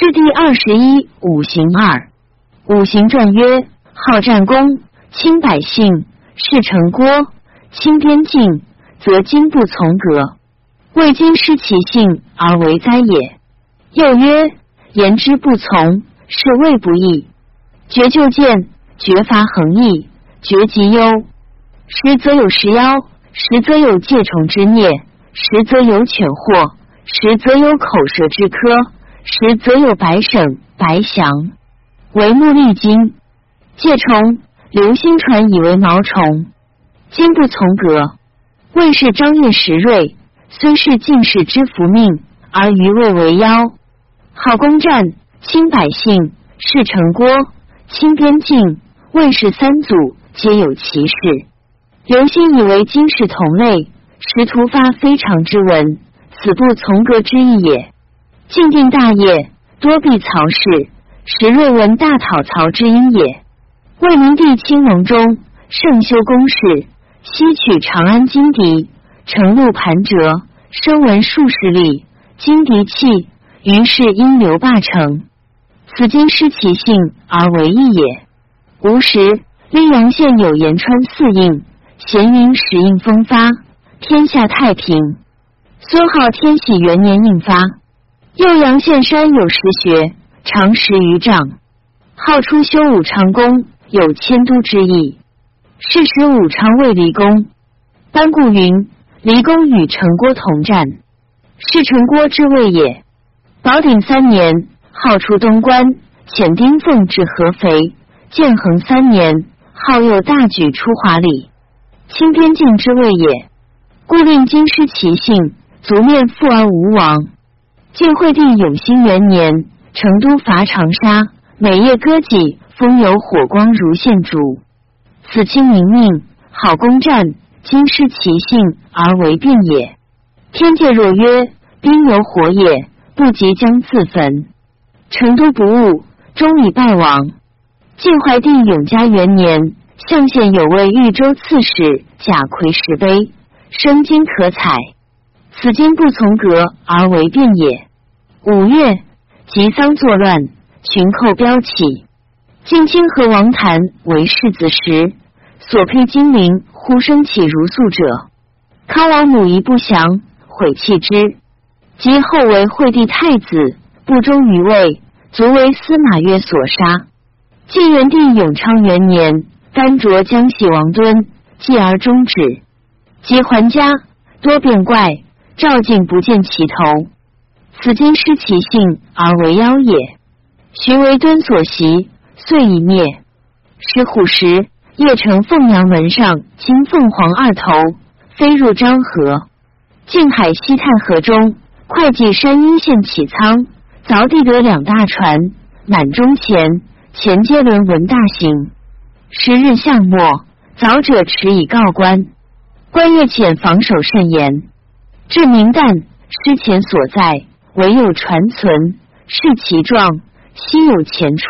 至第二十一五行二，五行传曰：好战功，轻百姓，事成郭，轻边境，则今不从革。未经失其性而为灾也。又曰：言之不从，是谓不义。绝就见，绝伐横溢，绝极忧。实则有食妖，实则有介虫之孽，实则有犬祸，实则有口舌之科，实则有白省白祥。为木利金，介虫，流星传以为毛虫，今不从革。魏氏张掖时锐。虽是进士之福命，而余未为妖。好攻战，轻百姓，事成郭，轻边境。魏氏三祖皆有其事。刘歆以为今世同类，时突发非常之文，此不从革之意也。晋定大业，多避曹氏，时瑞文大讨曹之因也。魏明帝清隆中，盛修宫室，西取长安金敌。城路盘折，声闻数十里，经敌气，于是因流霸城。此今失其性而为义也。吾时溧阳县有延川四应，咸云始印风发，天下太平。孙浩天禧元年印发。右阳县山有石穴，长十余丈，号出修武昌宫，有迁都之意。是时武昌未离宫，班固云。离宫与陈郭同战，是陈郭之位也。宝鼎三年，号出东关，遣丁奉至合肥。建恒三年，号又大举出华里，清边境之位也。故令京师其姓，族面富而无王。晋惠帝永兴元年，成都伐长沙，每夜歌妓，风有火光如现烛。此清明命，好攻战。今失其性而为变也。天界若曰：兵有火也，不即将自焚。成都不误，终以败亡。晋怀帝永嘉元年，象县有位豫州刺史贾逵石碑，生金可采。此今不从革而为变也。五月，吉丧作乱，群寇飙起。晋清和王谭为世子时，所配金陵。呼声起如素者，康王母仪不祥，毁弃之。及后为惠帝太子，不忠于魏，卒为司马越所杀。晋元帝永昌元年，甘卓江西王敦，继而终止。及还家，多变怪，赵敬不见其头。此今失其性而为妖也。寻为敦所袭，遂已灭。失虎时。邺城凤阳门上金凤凰二头飞入漳河，静海西太河中会稽山阴县起仓，凿地得两大船，满中前前接轮闻大行。十日向末，凿者持以告官，官越遣防守甚严。至明旦，失前所在，唯有传存，视其状，悉有前处。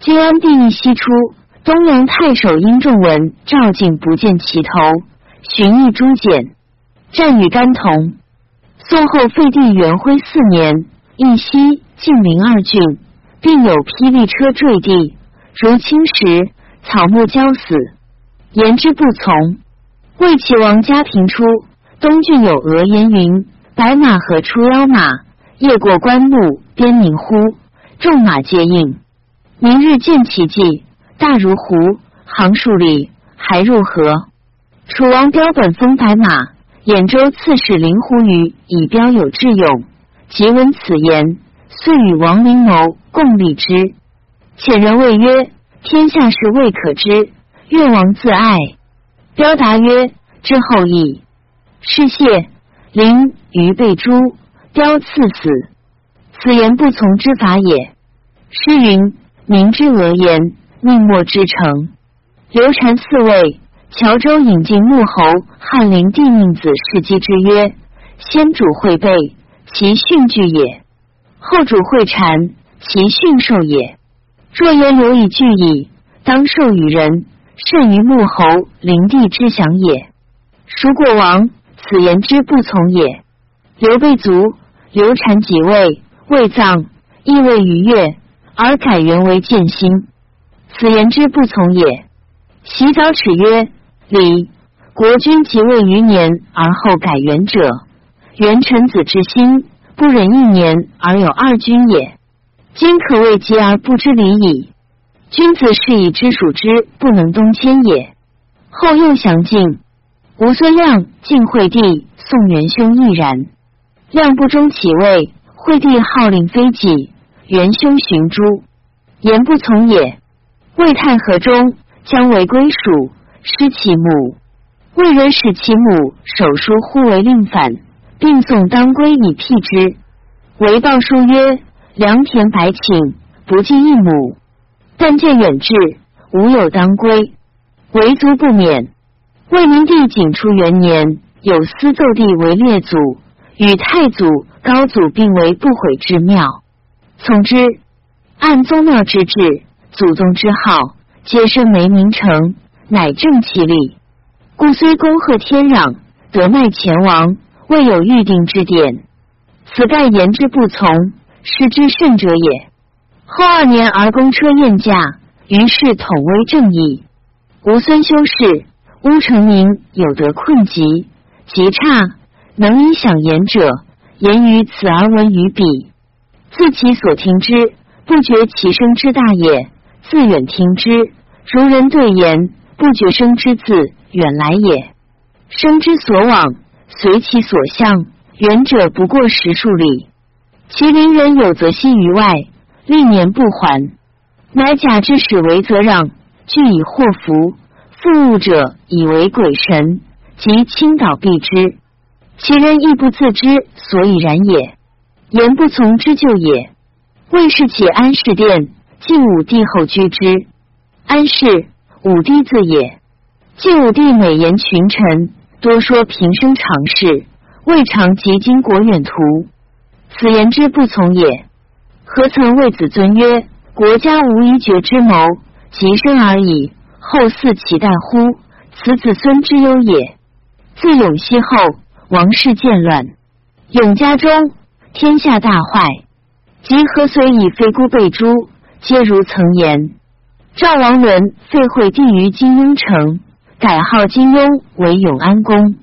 金安帝亦西出。东阳太守殷仲文赵晋不见其头，寻觅诸简，战与甘同。宋后废帝元徽四年，义西、晋陵二郡，并有霹雳车坠地，如青石，草木焦死，言之不从。魏齐王家平出，东郡有鹅言云：白马何出妖马？夜过关木，边鸣乎？众马皆应。明日见其迹。大如湖，行数里，还入河。楚王标本封白马，兖州刺史林狐于以标有智勇，即闻此言，遂与王陵谋共立之。遣人谓曰：“天下事未可知，越王自爱。”标答曰：“之后矣。”是谢林于被诛，雕赐死。此言不从之法也。诗云：“明之讹言。”命莫之成，刘禅四位，乔州引进穆侯汉灵帝命子世基之曰：“先主会备，其训具也；后主会禅，其训授也。若言留以具矣，当授与人，甚于穆侯灵帝之享也。孰过王？此言之不从也。刘备卒，刘禅即位，未葬，亦未逾越，而改元为建兴。此言之不从也。洗澡耻曰：礼国君即位余年而后改元者，元臣子之心不忍一年而有二君也。今可谓急而不知礼矣。君子是以知属之，不能东迁也。后又详尽。吴孙亮晋惠帝，宋元兄亦然。亮不忠其位，惠帝号令非己，元兄寻诛，言不从也。魏太和中，将为归属，失其母。魏人使其母手书呼为令反，并送当归以辟之。为报书曰：“良田百顷，不计一亩。但见远志，无有当归，为族不免。”魏明帝景初元年，有司奏帝为列祖，与太祖、高祖并为不毁之庙。从之，按宗庙之制，祖宗之号，皆生没名成，乃正其理。故虽恭贺天壤，得迈前王，未有预定之典。此盖言之不从，失之甚者也。后二年而公车宴驾，于是统威正义。吴孙修士。乌成明有得困疾，极差，能以想言者，言于此而闻于彼。自其所听之，不觉其声之大也；自远听之，如人对言，不觉声之自远来也。声之所往，随其所向，远者不过十数里。其邻人有则息于外，历年不还，乃假之使为则让，俱以祸福。复物者以为鬼神，即倾倒避之。其人亦不自知所以然也。言不从之就也。魏氏起安氏殿，晋武帝后居之。安氏，武帝字也。晋武帝美言群臣，多说平生常事，未尝及经国远图。此言之不从也。何曾为子尊曰：“国家无一绝之谋，及生而已。”后嗣其代乎？此子孙之忧也。自永熙后，王室渐乱，永家中天下大坏。及何遂以非孤被诛，皆如曾言。赵王伦废惠帝于金庸城，改号金庸为永安公。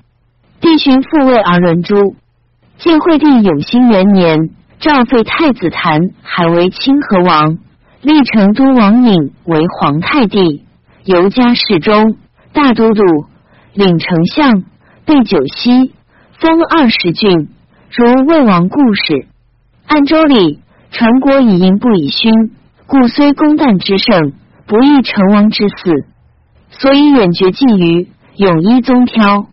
帝寻复位而伦诛。晋惠帝永兴元年，赵废太子谭，还为清河王，立成都王尹为皇太帝。尤加侍中、大都督、领丞相，备九锡，封二十郡，如魏王故事。按周礼，传国以淫不以勋，故虽公旦之盛，不亦成王之嗣。所以远绝近于永一宗挑。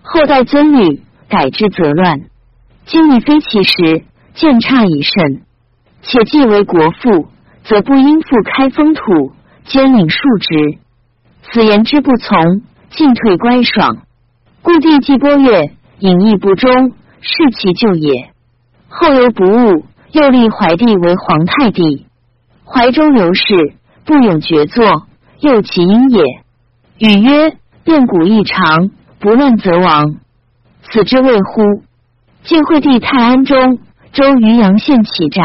后代尊女改之则乱，今已非其时，见差已甚。且既为国父，则不应复开封土，兼领庶职。此言之不从，进退乖爽。故帝既波月，隐逸不忠，是其咎也。后由不悟，又立怀帝为皇太帝。怀中刘氏不永绝作，又其因也。语曰：变古异常，不乱则亡。此之谓乎？晋惠帝太安中，周于阳县起宅，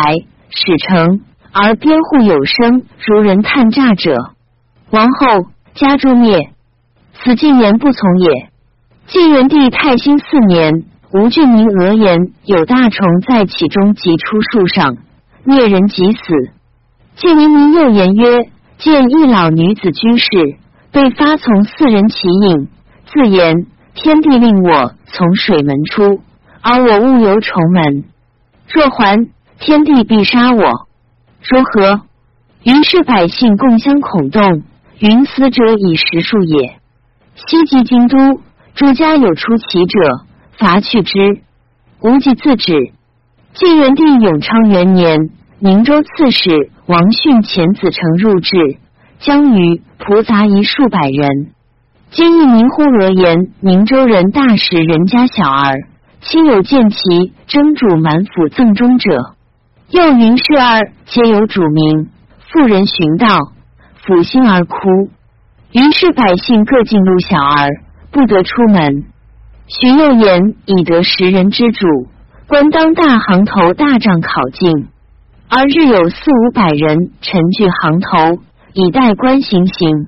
始成而边户有声，如人探诈者。王后。家诛灭，此进言不从也。晋元帝太兴四年，吴郡民讹言有大虫在其中，即出树上，灭人即死。晋灵民又言曰：见一老女子居士，被发从四人其影，自言天地令我从水门出，而我误由重门，若还，天地必杀我，如何？于是百姓共相恐动。云死者以十数也。西及京都，诸家有出奇者，伐去之。无忌自止。晋元帝永昌元年，宁州刺史王逊遣子成入质，将于仆杂一数百人。今一民呼罗言，宁州人大使人家小儿，亲有见其征主满府赠中者。又云氏儿皆有主名，妇人寻道。抚心而哭，于是百姓各进入小儿，不得出门。荀又言以得十人之主，官当大行头大帐考进。而日有四五百人陈聚行头，以待官行刑。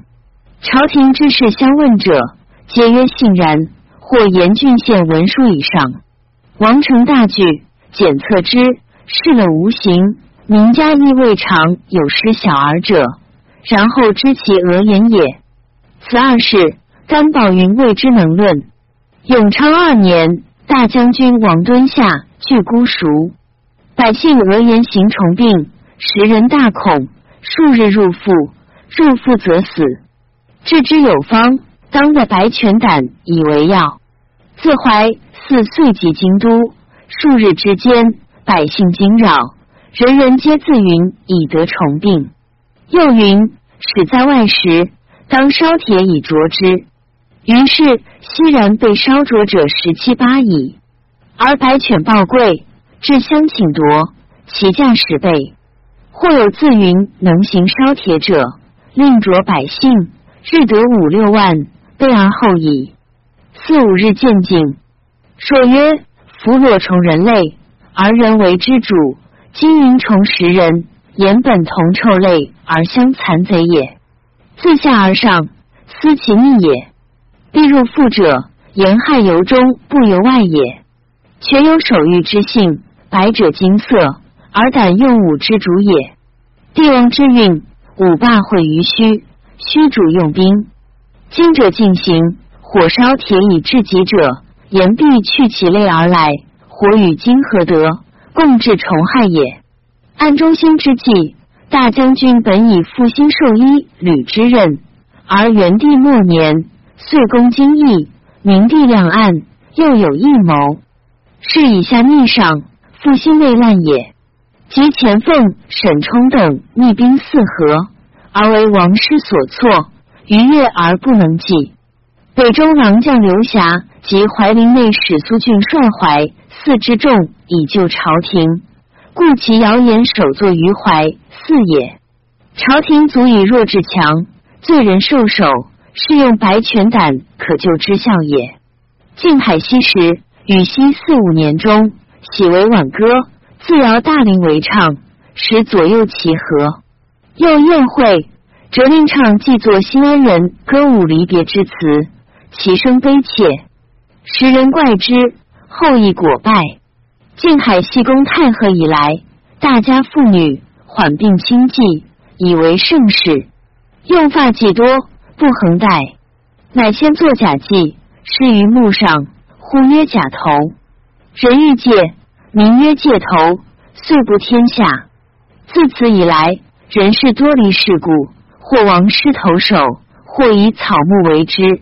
朝廷之事相问者，皆曰信然，或严郡县文书以上。王成大惧，检测之，试了无形。名家亦未尝有失小儿者，然后知其讹言也。此二事，甘宝云未之能论。永昌二年，大将军王敦下据孤熟，百姓讹言行虫病，时人大恐，数日入腹，入腹则死。治之有方，当在白泉胆以为药。自怀四岁及京都，数日之间，百姓惊扰，人人皆自云以得重病。又云使在外时，当烧铁以灼之。于是熙然被烧灼者十七八矣。而白犬报贵，至相请夺，其价十倍。或有自云能行烧铁者，令着百姓。日得五六万，备而后已。四五日渐进，说曰：“夫若从人类，而人为之主，金银虫食人，言本同臭类而相残贼也。自下而上，思其逆也。必入腹者，言害由中，不由外也。却有守欲之性，白者金色，而胆用武之主也。帝王之运，武霸毁于虚。”虚主用兵，今者进行火烧铁以至极者，言必去其类而来，火与金合得，共治虫害也。按中心之际，大将军本以复兴授医吕之任，而元帝末年遂攻京邑，明帝两岸又有异谋，是以下逆上，复兴未烂也。及前凤、沈冲等逆兵四合。而为王师所错，逾越而不能济。北中郎将刘霞及怀陵内史苏峻率怀四之众以救朝廷，故其谣言首作于怀四也。朝廷足以弱至强，罪人受首，是用白泉胆可救之效也。晋海西时，禹熙四五年中，喜为挽歌，自摇大陵为唱，使左右齐和。又宴会，折令唱既作新安人歌舞离别之词，其声悲切，时人怪之。后亦果败。晋海西宫太和以来，大家妇女缓病轻忌，以为盛世。用发髻多，不横戴，乃先作假髻，施于木上，呼曰假头。人欲戒，名曰戒头，遂不天下。自此以来。人事多离世故，或王师投手，或以草木为之。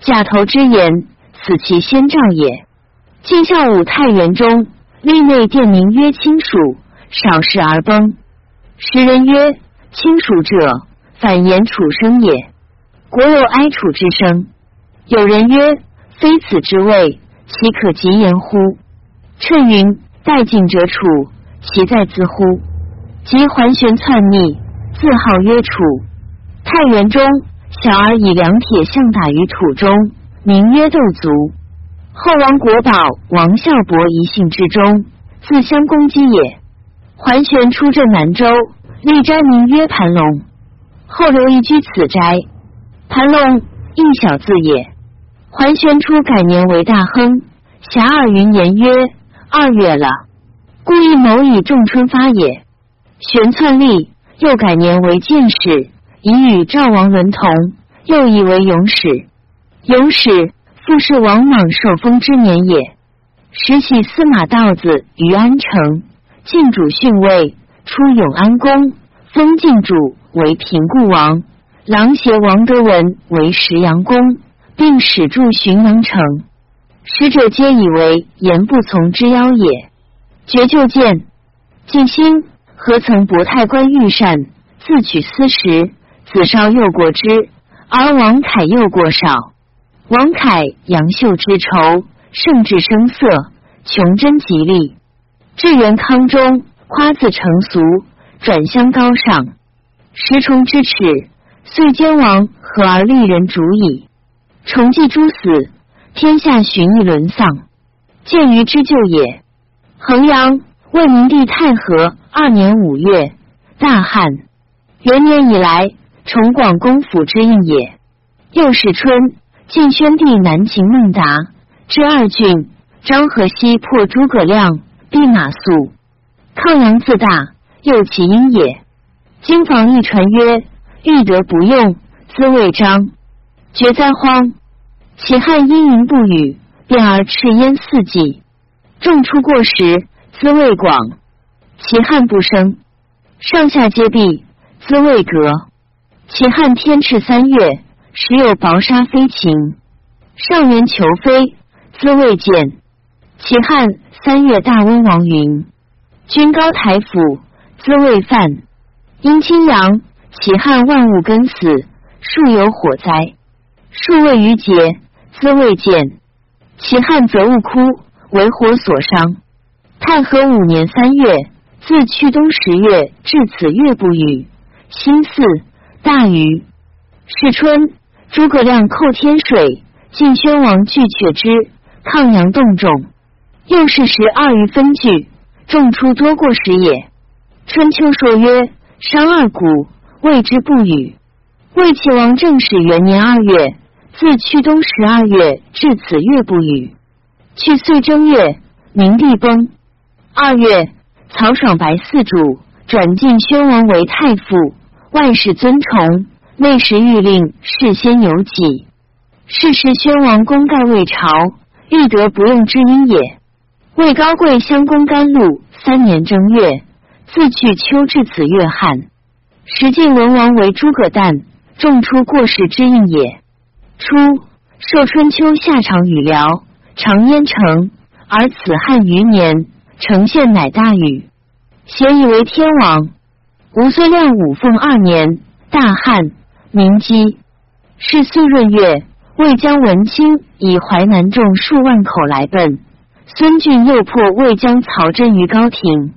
假头之言，此其先兆也。晋孝武太元中，立内殿名曰亲属，少事而崩。时人曰：亲属者，反言楚生也。国有哀楚之声。有人曰：非此之谓，岂可及言乎？趁云：待晋者楚，其在兹乎？即桓玄篡逆，自号曰楚。太原中，小儿以两铁相打于土中，名曰斗卒。后王国宝、王孝伯一姓之中，自相攻击也。桓玄出镇南州，立斋名曰盘龙。后刘移居此斋。盘龙一小字也。桓玄初改年为大亨。遐二云言曰：二月了，故意谋以仲春发也。玄篡立，又改年为建始，以与赵王伦同。又以为永始。永始故是王莽受封之年也。时起司马道子于安城，晋主逊位，出永安宫，封晋主为平固王，琅邪王德文为石阳公，并使驻浔阳城。使者皆以为言不从之妖也。绝就见晋兴。何曾博太官御膳，自取私食，子少又过之，而王凯又过少。王凯杨秀之仇，甚至声色，穷真极利。至元康中，夸自成俗，转相高尚。石崇之耻，遂兼王和而立人主矣。崇继诸死，天下寻一沦丧，见于之旧也。衡阳魏明帝太和。二年五月，大旱。元年以来，重广公府之应也。又是春，晋宣帝南秦孟达之二郡，张河西破诸葛亮，弼马谡。抗阳自大，又其因也。经房一传曰：欲得不用，兹未彰。绝灾荒。其汉阴云不雨，变而赤焉四季。众出过时，滋味广；其汉不生，上下皆闭，滋味隔。其汉天赤三月，时有薄沙飞禽，上元求飞，滋味见。其汉三月大温王云，君高台府，滋味犯。阴清阳，其汉万物根死，树有火灾，树未于节。滋未见，其汉则勿枯，为火所伤。太和五年三月，自去冬十月至此月不雨。辛巳，大雨。是春，诸葛亮寇天水，晋宣王拒却之，抗阳动众。又是十二余分聚，众出多过时也。春秋说曰：商二谷，谓之不雨。魏齐王正始元年二月。自去冬十二月至此月不雨，去岁正月，明帝崩。二月，曹爽白四主转晋宣王为太傅，外事尊崇，内侍御令事先有己。是时宣王功盖魏朝，欲得不用之因也。魏高贵相公甘露三年正月，自去秋至此月旱，时晋文王为诸葛诞，众出过世之应也。初，受春秋夏长雨辽，长淹城，而此汉余年，城县乃大禹，咸以为天王。吴孙亮五凤二年，大旱，明基。是岁闰月，魏将文卿以淮南众数万口来奔，孙峻又破魏将曹真于高亭。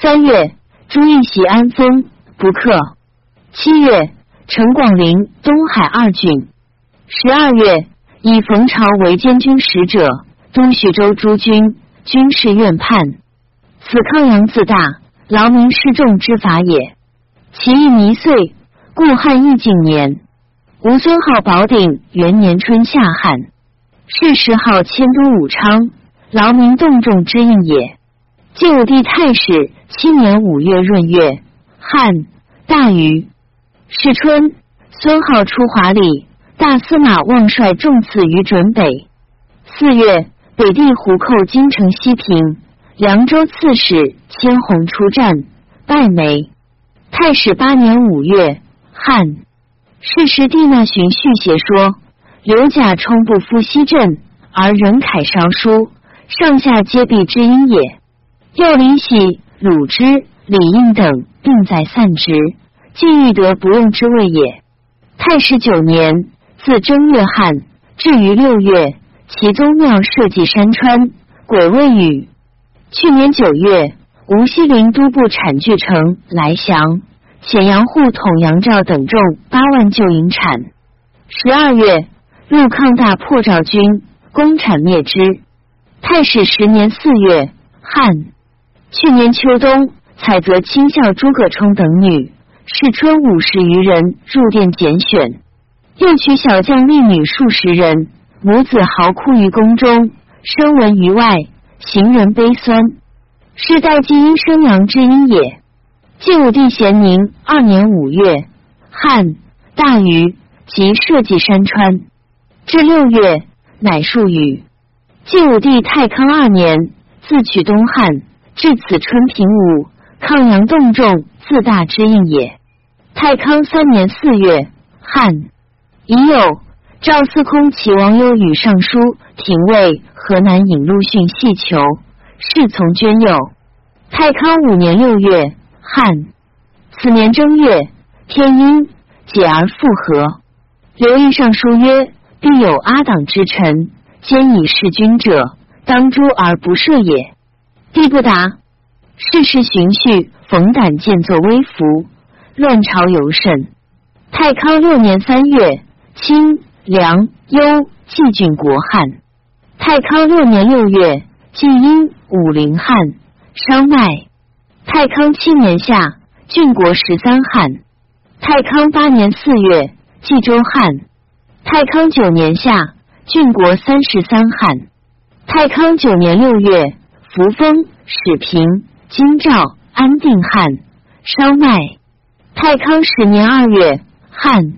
三月，朱义袭安丰，不克。七月，陈广陵、东海二郡。十二月，以冯朝为监军使者，东徐州诸军，军事院判。此抗阳自大，劳民失众之法也。其意弥岁，故汉义景年。吴孙号宝鼎元年春夏汉，是时号迁都武昌，劳民动众之应也。晋武帝太史七年五月闰月，汉，大雨。是春，孙浩出华里。大司马望率众次于准北。四月，北地胡寇京城西平，凉州刺史千红出战，败没。太史八年五月，汉。是时，帝那荀续写说：刘贾冲不复西镇，而任凯烧书，上下皆避之因也。又李喜、鲁之、李应等并在散之，既欲得不用之谓也。太史九年。自正月汉，至于六月，其宗庙设稷山川，鬼未雨。去年九月，无锡临都部产聚城来降，显阳户统杨赵等众八万旧营产。十二月，入抗大破赵军，攻产灭之。太史十年四月，汉。去年秋冬，采择亲孝诸葛冲等女，是春五十余人入殿拣选。又取小将丽女数十人，母子嚎哭于宫中，声闻于外，行人悲酸。世代季因生阳之阴也。晋武帝咸宁二年五月，汉，大雨，即社稷山川。至六月，乃数雨。晋武帝太康二年，自取东汉，至此春平武，抗阳动众，自大之应也。太康三年四月，汉。已有赵司空齐王忧与尚书廷尉河南尹陆逊系求，侍从捐佑。太康五年六月，汉。此年正月，天阴，解而复合。刘毅上书曰：“必有阿党之臣，兼以弑君者，当诛而不赦也。”帝不答。世事循序，冯胆见作微服，乱朝尤甚。太康六年三月。清梁幽季郡国汉，太康六年六月，晋阴武陵汉，商麦。太康七年夏，郡国十三旱。太康八年四月，冀州旱。太康九年夏，郡国三十三旱。太康九年六月，扶风、始平、京兆、安定旱。烧麦。太康十年二月，旱。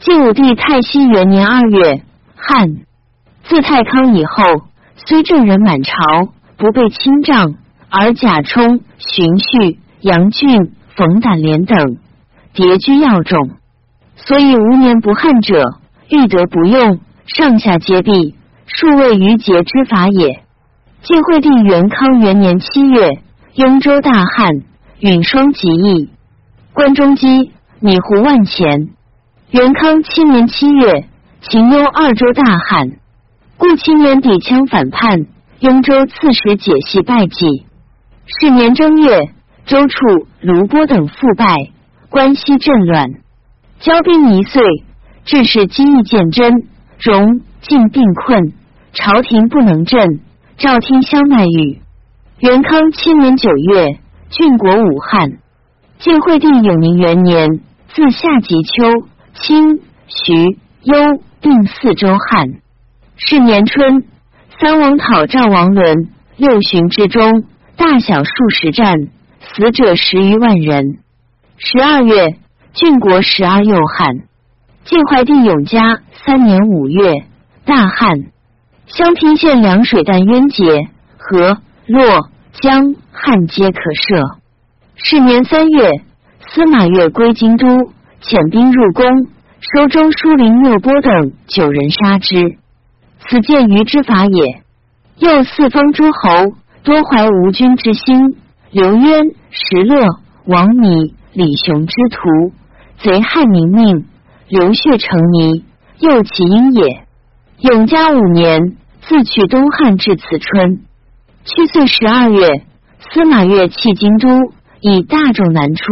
晋武帝太熙元年二月，旱。自太康以后，虽正人满朝，不被侵帐，而贾充、荀彧、杨俊、冯胆连等迭居要众，所以无年不旱者。欲得不用，上下皆弊，数位于节之法也。晋惠帝元康元年七月，雍州大旱，允霜极易，关中饥，米糊万钱。元康七年七月，秦雍二州大旱，故七年底羌反叛，雍州刺史解系败绩。是年正月，周处、卢波等复败，关西震乱，交兵一岁。致使机义见真，荣晋病困，朝廷不能振。赵听相卖语。元康七年九月，郡国武汉。晋惠帝永宁元年，自夏及秋，清、徐、幽并四州汉。是年春，三王讨赵王伦，六旬之中，大小数十战，死者十余万人。十二月，郡国十二又旱。晋怀帝永嘉三年五月，大旱，襄平县凉水淡渊竭，河、洛、江、汉皆可涉。是年三月，司马越归京都，遣兵入宫，收中书令缪波等九人杀之。此见于之法也。又四方诸侯多怀吴君之心，刘渊、石勒、王弥、李雄之徒，贼害民命。流血成泥，又其因也。永嘉五年，自去东汉至此春，去岁十二月，司马越弃京都，以大众南出，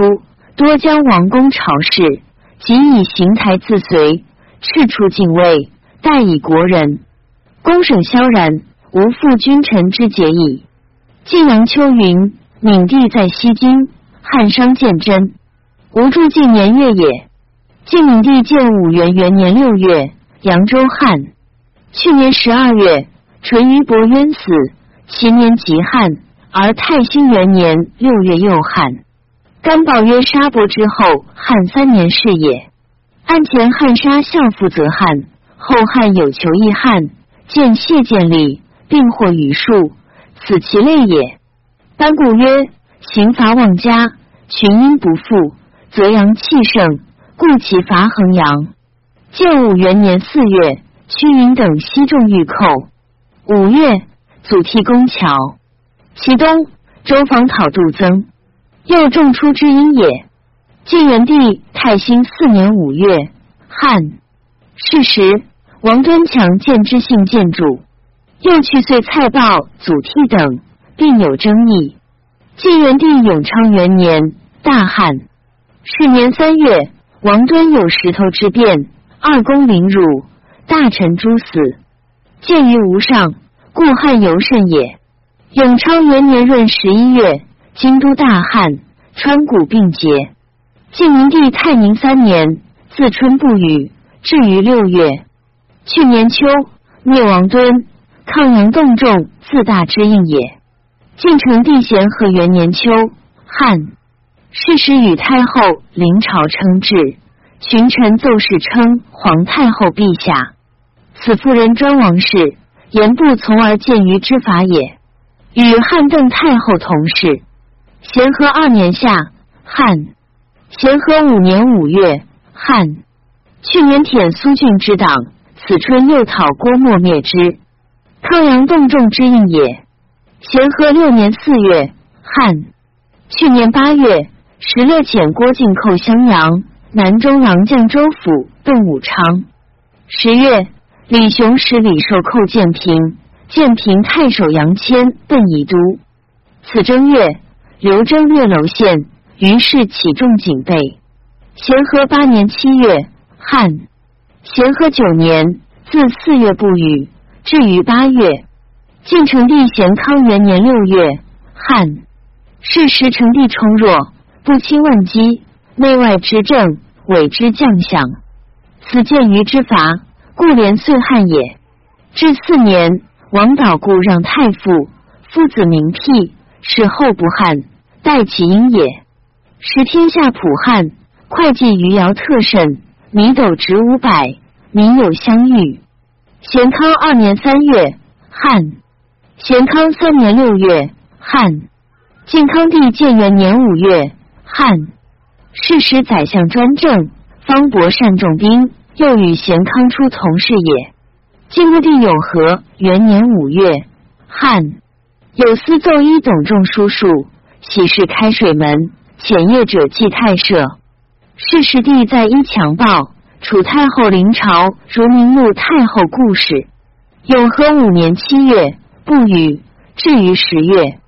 多将王公朝事，即以行台自随，赤处禁卫，待以国人。公省萧然，无负君臣之节矣。晋阳秋云：闵帝在西京，汉商见真，无助近年月也。晋闵帝建武元元年六月，扬州汉。去年十二月，淳于伯冤死。其年极旱，而太兴元年六月又旱。甘宝曰：沙伯之后汉三年是也。案前汉杀相父则旱，后汉有求易旱，见谢见礼，并获余数，此其类也。班固曰：刑罚妄加，群阴不复，则阳气盛。故其伐衡阳。建武元年四月，屈云等西众御寇。五月，祖逖攻桥。其东，周防讨杜增，又众出之阴也。晋元帝泰兴四年五月，汉。是时，王敦强见之性建主，又去岁蔡豹、祖逖等，并有争议。晋元帝永昌元年，大旱。是年三月。王敦有石头之变，二公凌辱，大臣诛死。见于无上，故汉尤甚也。永昌元年闰十一月，京都大旱，川谷并竭。晋明帝泰宁三年，自春不雨，至于六月。去年秋，灭王敦，抗阳动众，自大之应也。晋成帝咸和元年秋，汉世时，与太后临朝称制，群臣奏事称皇太后陛下。此妇人专王事，言不从而见于之法也。与汉邓太后同事。咸和二年夏，汉。咸和五年五月，汉。去年舔苏峻之党，此春又讨郭沫灭之，抗阳动众之应也。咸和六年四月，汉。去年八月。石勒遣郭靖寇襄阳，南中郎将周府奔武昌。十月，李雄使李寿寇建平，建平太守杨谦奔宜都。此正月，刘征略娄县，于是起重警备。咸和八年七月，汉。咸和九年，自四月不雨，至于八月。晋成帝咸康元年六月，汉。是时成帝崇弱，不亲问机，内外之政，委之将相。此见于之法，故连岁汉也。至四年，王导故让太傅，夫子名辟，是后不汉，代其因也。使天下普汉，会计余姚特甚，米斗值五百，民有相遇。咸康二年三月，汉。咸康三年六月，汉。晋康帝建元年五月，汉。是时宰相专政，方伯善重兵，又与咸康初从事也。晋穆帝永和元年五月，汉。有司奏一董仲书数，喜事开水门，遣业者祭太社。是时帝在一强暴。楚太后临朝，如明穆太后故事。永和五年七月，不语。至于十月，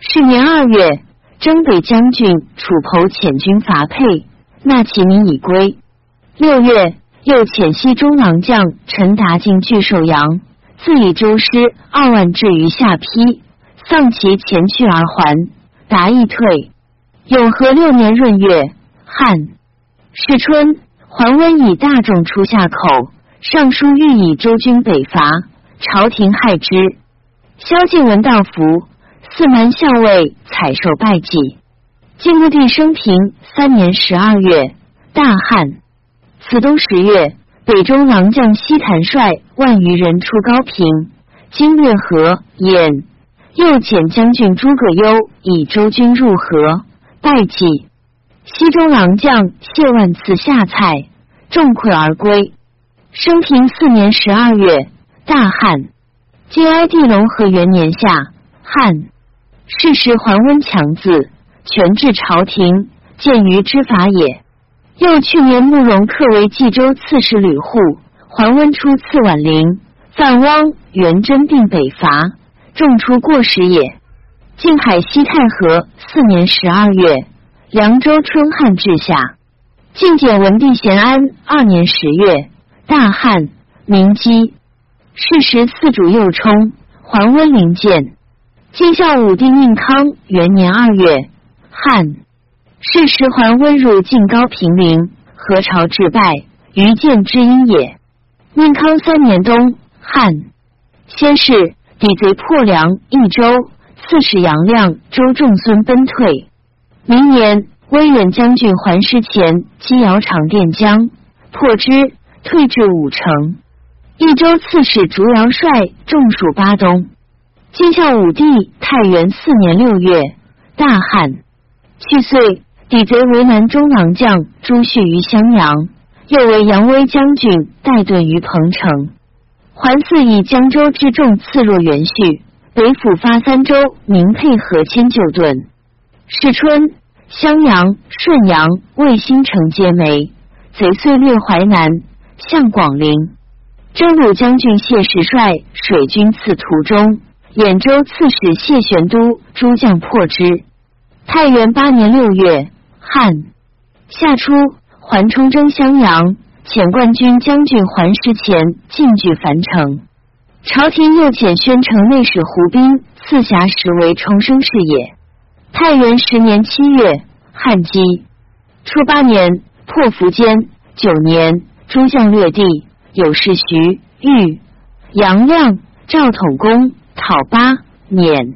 是年二月，征北将军楚侯遣军伐沛，纳其民以归。六月，又遣西中郎将陈达进拒寿阳，自以周师二万至于下邳，丧其前去而还。达亦退。永和六年闰月，汉是春。桓温以大众出下口，尚书欲以周军北伐，朝廷害之。萧敬闻道服，四蛮校尉采受拜祭。晋穆帝生平三年十二月，大旱。此冬十月，北中郎将西谭率万余人出高平，经略河兖，又遣将军诸葛优以周军入河，拜祭。西中郎将谢万次下蔡，众溃而归。生平四年十二月，大旱。晋哀帝隆和元年夏，旱。是时桓温强自，权治朝廷，见于之法也。又去年慕容克为冀州刺史吕护，桓温出刺宛陵，范汪、元贞并北伐，众出过时也。晋海西太和四年十二月。凉州春旱至夏，晋简文帝咸安二年十月，大旱，民饥。是时四主又冲，桓温临建。晋孝武帝宁康元年二月，汉。是时桓温入晋高平陵，何朝致败，于建之因也。宁康三年冬，汉。先是，抵贼破梁益州，刺史杨亮、周仲孙奔退。明年，威远将军还师前击姚长垫江，破之，退至武城。益州刺史竹阳帅众属巴东。晋孝武帝太元四年六月，大旱。去岁，抵贼为南中郎将朱旭于襄阳，又为扬威将军带盾于彭城。桓嗣以江州之众刺若元旭，北府发三州名配合迁就盾。是春，襄阳、顺阳、魏新城皆没。贼遂略淮南，向广陵。征虏将军谢石率水军刺途中，兖州刺史谢玄都诸将破之。太元八年六月，汉夏初，桓冲征襄阳，遣冠军将军桓师前进据樊城。朝廷又遣宣城内史胡斌刺峡时为重生事也。太元十年七月，汉基初八年破苻坚。九年，诸将略地，有事徐豫、杨亮、赵统公讨巴撵。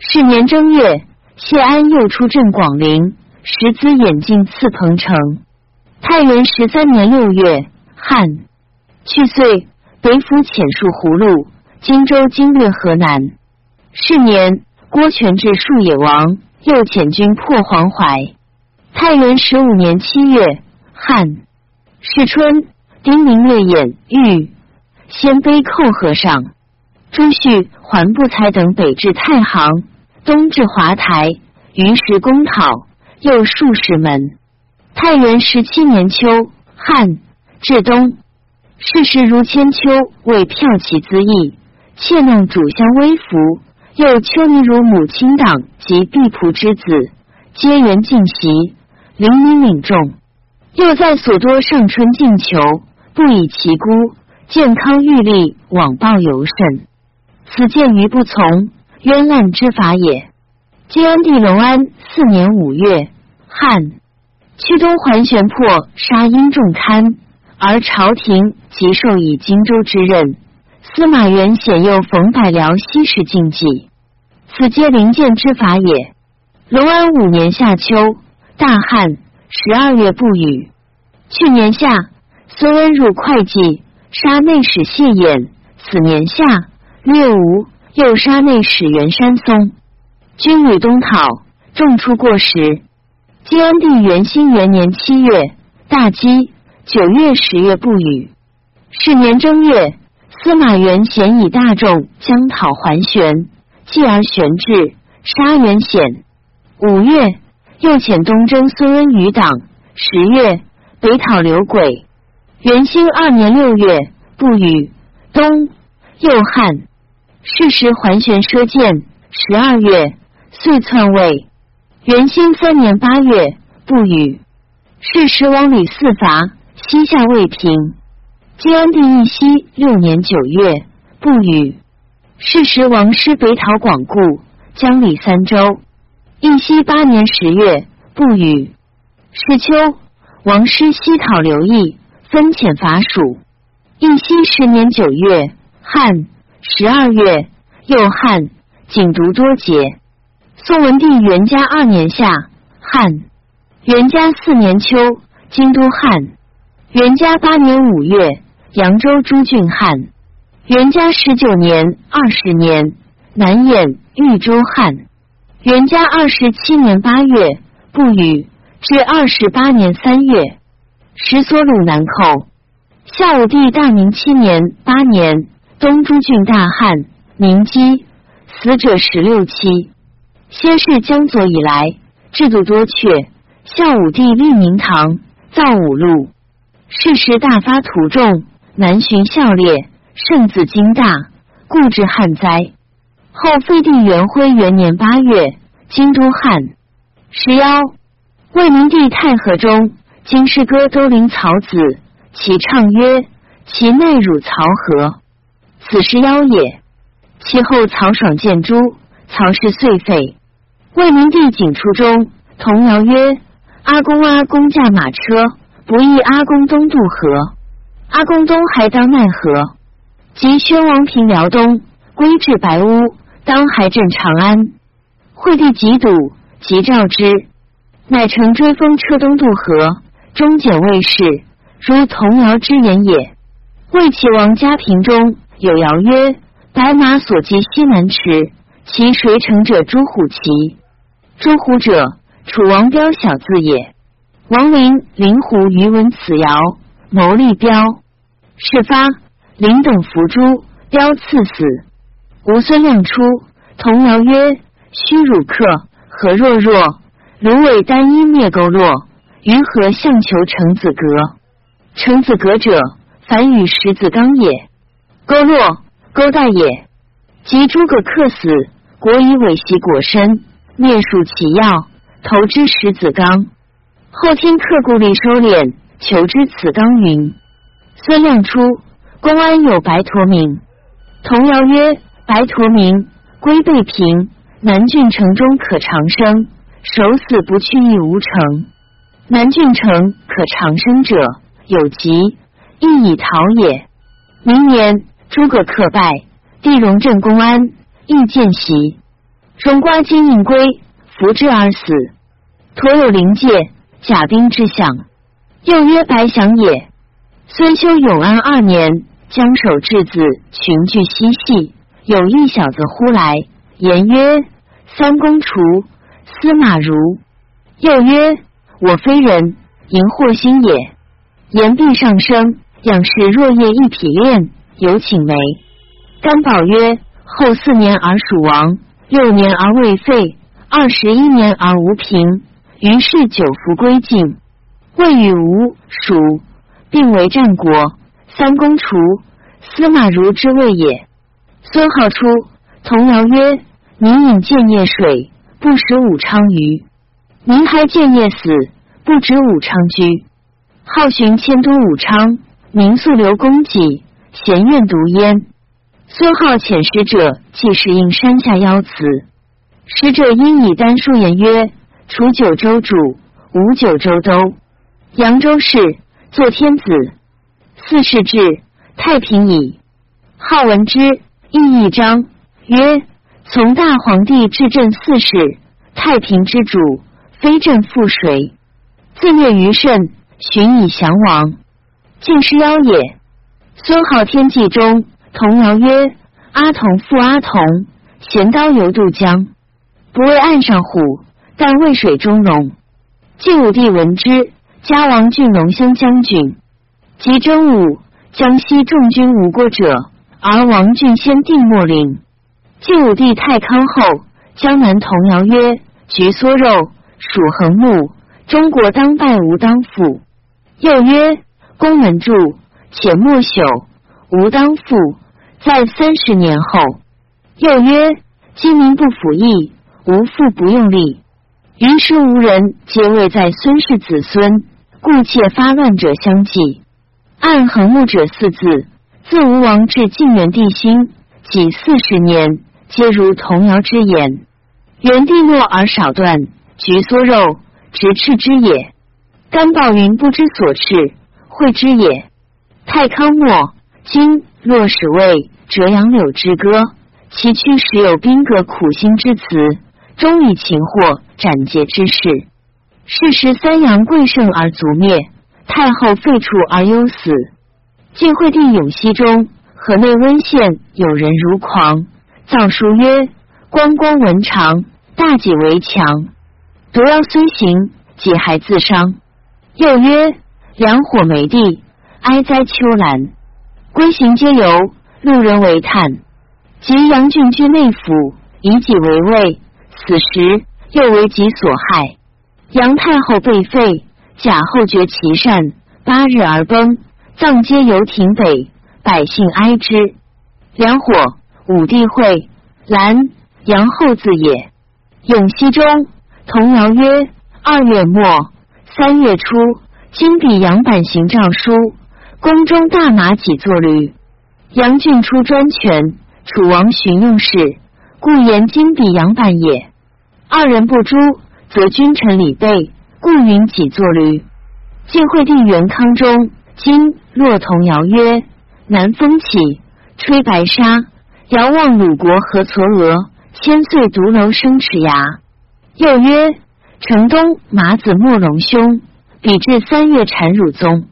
是年正月，谢安又出镇广陵，使子眼进刺彭城。太元十三年六月，汉去岁，北府遣戍葫芦，荆州经略河南。是年，郭权至戍野王。又遣军破黄淮。太元十五年七月，汉世春，丁明略演玉，鲜卑寇河上。朱旭、桓不才等北至太行，东至华台，于是攻讨，又数十门。太元十七年秋，汉至东，事如千秋，为骠骑资意，窃弄主相微服。又丘尼如母亲党及婢仆之子，皆原进袭，临民领众。又在所多上春进求，不以其孤，健康欲立，往报尤甚。此见于不从，冤滥之法也。晋安帝隆安四年五月，汉驱东桓玄破杀殷仲堪，而朝廷即授以荆州之任。司马元显又逢百僚西氏禁忌，此皆灵剑之法也。隆安五年夏秋，大旱，十二月不雨。去年夏，孙恩入会稽，杀内史谢衍。此年夏，略吴又杀内史袁山松。军旅东讨，众出过时。晋安帝元兴元年七月，大饥，九月、十月不雨。是年正月，司马元显以大众将讨桓玄，继而玄至，杀元显。五月，又遣东征孙恩余党。十月，北讨刘轨。元兴二年六月，不雨，冬又旱。是时桓玄射箭。十二月。遂篡位。元兴三年八月，不雨。是时王吕四伐，西夏未平。晋安帝义熙六年九月，不雨。是时王师北讨广固，将李三州。义熙八年十月，不雨。是秋，王师西讨刘毅，分遣伐蜀。义熙十年九月，汉。十二月，又旱，景毒多节。宋文帝元嘉二年夏，汉；元嘉四年秋，京都汉；元嘉八年五月，扬州诸郡汉；元嘉十九年、二十年，南兖、豫州旱；元嘉二十七年八月，不雨，至二十八年三月，石所鲁南寇。孝武帝大明七年八年，东诸郡大旱，民饥，死者十六七。先是江左以来，制度多阙。孝武帝立明堂，造五路。世时大发土众，南巡孝烈，圣子经大，故致旱灾。后废帝元徽元年八月，京都旱。十幺，魏明帝太和中，京师歌都陵曹子，其唱曰：“其内汝曹何？此是妖也。”其后曹爽见诸，曹氏遂废。魏明帝景初中，童谣曰：“阿公阿公驾马车，不意阿公东渡河。阿公东还当奈何？”及宣王平辽东，归至白屋，当还镇长安。惠帝疾堵，即召之，乃乘追风车东渡河，终检卫士，如童谣之言也。魏齐王家平中有谣曰：“白马所及西南池，其谁乘者朱虎骑。”朱虎者，楚王彪小字也。王陵灵狐余闻此谣，谋立彪。事发，灵等伏诛，彪赐死。吴孙亮出，童谣曰：“虚汝客，何若若？芦苇单衣灭勾落，于何向求成子阁？成子阁者，凡与石子刚也。勾落，勾带也。及诸葛克死，国以尾袭果身。”灭蜀其要，投之石子刚。后天克故吏收敛，求之此刚云。孙亮出，公安有白驼名。童谣曰：白驼鸣，龟背平。南郡城中可长生，守死不去亦无成。南郡城可长生者，有疾，亦以逃也。明年，诸葛克败，帝荣镇公安，亦见袭。荣瓜金印归，伏之而死。驼有灵界，甲兵之相，又曰白祥也。孙修永安二年，将守质子群聚嬉戏，有一小子呼来，言曰：“三公除司马如。”又曰：“我非人，荧惑星也。”言必上升，仰视若叶一匹练，有请眉。甘宝曰：“后四年而蜀亡。”六年而未废，二十一年而无平。于是九服归晋，魏与吴、蜀并为战国。三公除司马如之位也。孙浩出，童谣曰：“民饮建业水，不食武昌鱼；民还建业死，不止武昌居。”好寻迁都武昌，民素留公己，贤愿独焉。孙浩遣使者，既是应山下邀辞。使者因以丹书言曰：“除九州主，吴九州都。扬州市，作天子。四世至，太平矣。”号闻之，意一章曰：“从大皇帝至朕四世，太平之主，非朕负谁？自灭于甚，寻以降王，竟是妖也。”孙浩天记中童谣曰：“阿童复阿童，衔刀游渡江。不为岸上虎，但为水中龙。”晋武帝闻之，加王俊龙骧将军。及征武，江西众军无过者。而王俊先定莫领。晋武帝太康后，江南童谣曰：“菊缩肉，属横木。中国当拜吾当父。”又曰：“公门住，且莫朽。吾当父。”在三十年后。又曰：“今民不服役，无父不用力。于是无人，皆位在孙氏子孙，故窃发乱者相继。按横木者四字。”自吴王至晋元帝兴，几四十年，皆如童谣之言。元帝诺而少断，菊缩肉，直赤之也。甘抱云不知所赤，会之也。太康末，今若使谓折杨柳之歌，其躯实有宾阁苦心之词，终以擒获斩截之事。是时三阳贵盛而族灭，太后废黜而忧死。晋惠帝永熙中，河内温县有人如狂，造书曰：“关公文长，大己为强。毒药虽行，己还自伤。”又曰：“良火没地，哀哉秋兰。归行皆由，路人为叹。及杨俊居内府，以己为卫，此时又为己所害。杨太后被废，贾后绝其善，八日而崩。”葬皆游亭北，百姓哀之。梁火，武帝会，兰杨后字也。永熙中，童谣曰：二月末，三月初，金笔杨版行诏书，宫中大马几作驴。杨俊出专权，楚王寻用事，故言金笔杨版也。二人不诛，则君臣礼备，故云几作驴。晋惠帝元康中。今若童谣曰：“南风起，吹白沙。遥望鲁国何嵯峨，千岁独楼生齿牙。”又曰：“城东马子莫龙兄，比至三月产乳宗。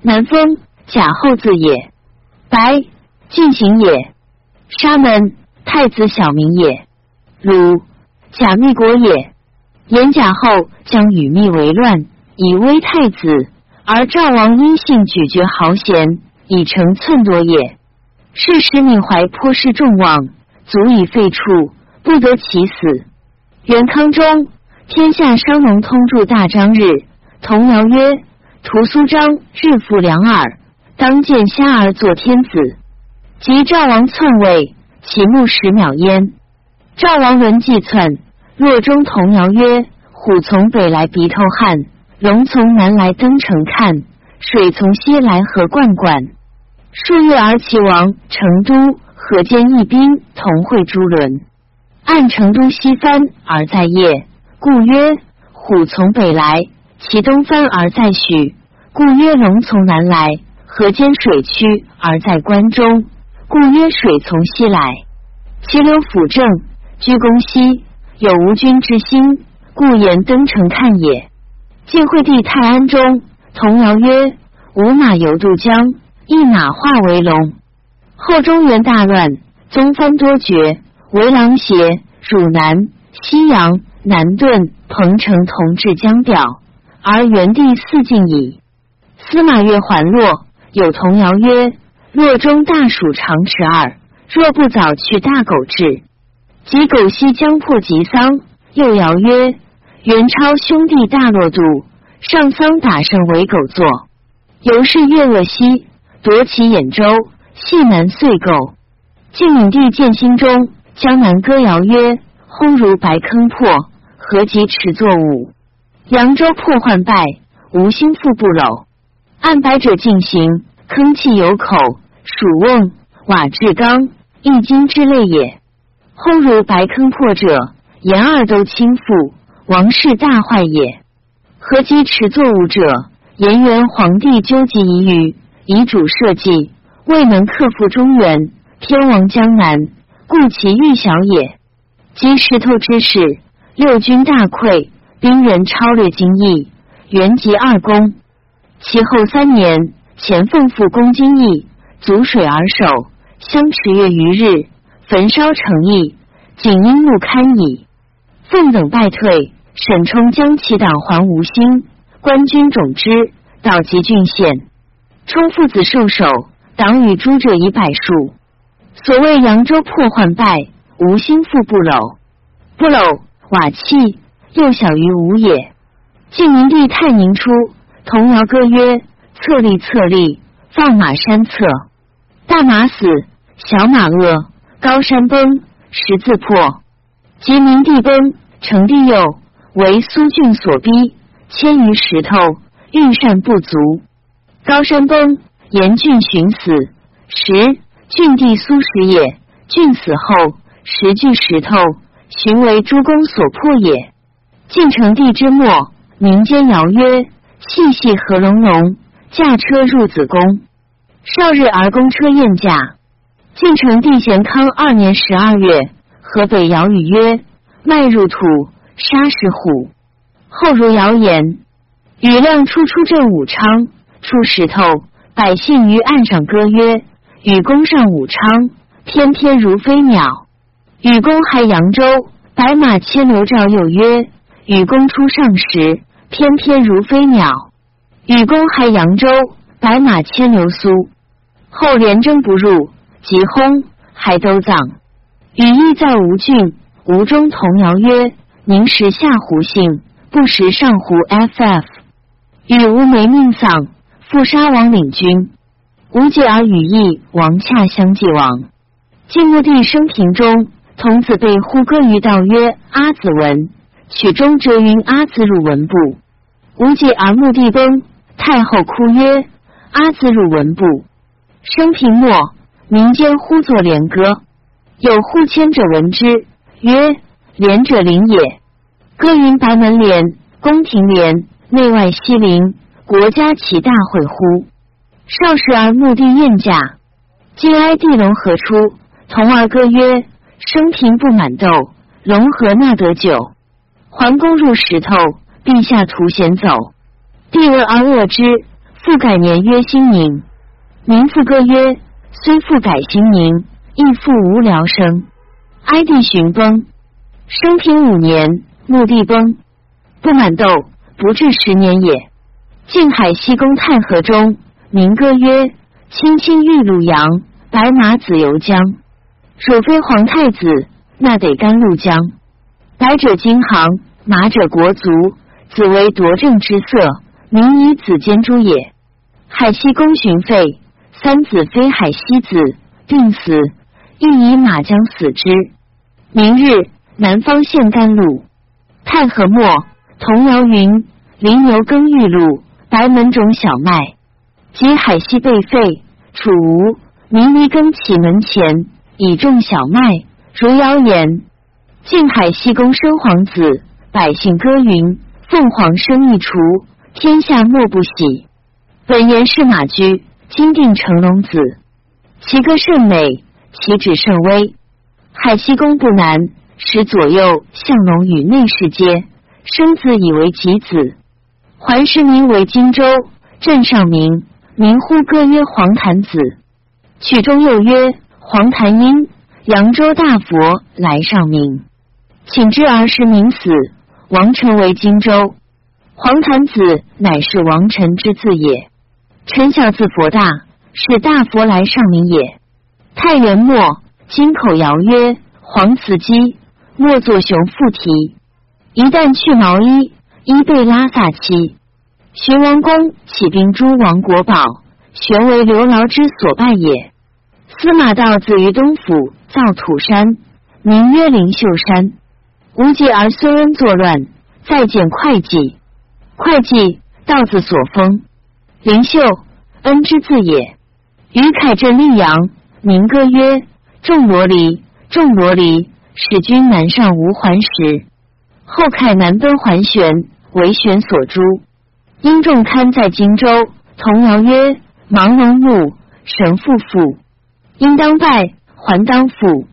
南风，贾后字也。白，进行也。沙门，太子小名也。鲁，贾密国也。言贾后将与密为乱，以威太子。”而赵王因性咀嚼豪贤，以成寸夺也。是时闵怀颇失众望，足以废黜，不得其死。元康中，天下商农通祝大张日，童谣曰：“屠苏张日复两耳，当见虾儿作天子。”及赵王篡位，其目十秒焉。赵王闻计篡，洛中童谣曰：“虎从北来鼻头汗。”龙从南来登城看，水从西来河灌灌。数月而齐王成都河间一兵同会诸轮，按成都西翻而在邺，故曰虎从北来；其东翻而在许，故曰龙从南来；河间水曲而在关中，故曰水从西来。其流辅正，居公西，有无君之心，故言登城看也。晋惠帝泰安中，童谣曰：“吾马游渡江，一马化为龙。”后中原大乱，宗藩多绝，为狼邪、汝南、西阳、南顿、彭城同治江表，而元帝四境矣。司马越还洛，有童谣曰：“洛中大暑长尺二，若不早去大狗至。”及狗西将破吉桑。又谣曰。元超兄弟大落度，上桑打胜为狗作。由是越恶西夺其兖州，系南遂狗。晋闵帝建兴中，江南歌谣曰：“轰如白坑破，何及池作舞？扬州破患败，吴兴复不搂。按白者进行，坑气有口，属瓮、瓦质缸、易经之类也。空如白坑破者。”言二都倾覆，王室大坏也。何及持作物者？言元皇帝纠集遗余，遗主社稷，未能克复中原，天亡江南，故其欲小也。及石头之事，六军大溃，兵人超略精益，元及二公。其后三年，前奉复攻金邑，阻水而守，相持月余日，焚烧成邑，仅因木堪矣。奉等败退，沈冲将其党还吴兴，官军种之，到及郡县。冲父子受首，党与诸者以百数。所谓扬州破患败，吴兴复不搂，不搂瓦器，又小于吴也。晋明帝太宁初。童谣歌曰：“策立策立，放马山侧。大马死，小马饿。高山崩，石自破。及明帝崩，成帝佑，为苏峻所逼，千余石头，运善不足。高山崩，严峻寻死。时郡地苏石也。郡死后，十具石头，寻为诸公所破也。晋成帝之末，民间谣曰。”细细何隆隆，驾车入子宫。少日而公车宴驾。晋成帝咸康二年十二月，河北谣语曰：“迈入土，杀石虎。”后如谣言。雨量初出镇武昌，出石头，百姓于岸上歌曰：“禹公上武昌，翩翩如飞鸟。”禹公还扬州，白马牵牛照又曰：“禹公出上时。”翩翩如飞鸟，禹公还扬州，白马牵牛苏。后连征不入，即薨，还都葬。羽翼在吴郡，吴中童谣曰：“宁时下胡姓，不识上胡 ff。”禹无没命丧，复杀王领军。吴解而羽翼王洽相继亡。晋穆帝生平中，童子被呼歌于道曰：“阿子文。”曲中折云阿子汝文部。无解而穆帝崩，太后哭曰：“阿子汝文部。”生平末，民间呼作连歌，有呼牵者闻之，曰：“连者灵也。”歌云：“白门帘，宫廷连，内外西陵，国家其大会乎？”少时而墓地宴驾，今哀帝龙何出？童儿歌曰：“生平不满斗，龙何纳得酒？桓公入石头。”陛下徒闲走，帝闻而恶之，复改年曰新宁。民复歌曰：虽复改新宁，亦复无聊生。哀帝寻崩，生平五年，穆帝崩，不满斗，不至十年也。晋海西宫太和中，民歌曰：青青玉露阳，白马子游江。若非皇太子，那得甘露江。白者金行，马者国足。子为夺政之色，民以子监诸也。海西公寻废，三子非海西子，病死，亦以马将死之。明日，南方献甘露。太和末，童谣云：临牛耕玉露，白门种小麦。及海西被废，楚吴民离耕起门前，以种小麦。如谣言。晋海西公生皇子，百姓歌云。凤凰生一雏，天下莫不喜。本言是马驹，金定成龙子。其歌甚美，其旨甚微。海西公不难，使左右相龙与内侍皆生子以为己子。桓氏名为荆州，镇上名，名呼歌曰黄坛子。曲中又曰黄坛音。扬州大佛来上名，请之儿时名死。王臣为荆州，黄坛子乃是王臣之字也。臣小字佛大，是大佛来上名也。太元末，金口谣曰：“黄慈基，莫作雄附题。一旦去毛衣，衣被拉萨期。寻王公起兵诛王国宝，玄为刘牢之所败也。司马道子于东府造土山，名曰灵秀山。”无忌而孙恩作乱，再见会稽。会稽道子所封，灵秀恩之字也。于凯镇溧阳，民歌曰：众罗离，众罗离，使君南上无还时。后凯南奔还玄，为玄所诛。因仲堪在荆州，童谣曰：“盲龙怒，神父父，应当拜，还当父。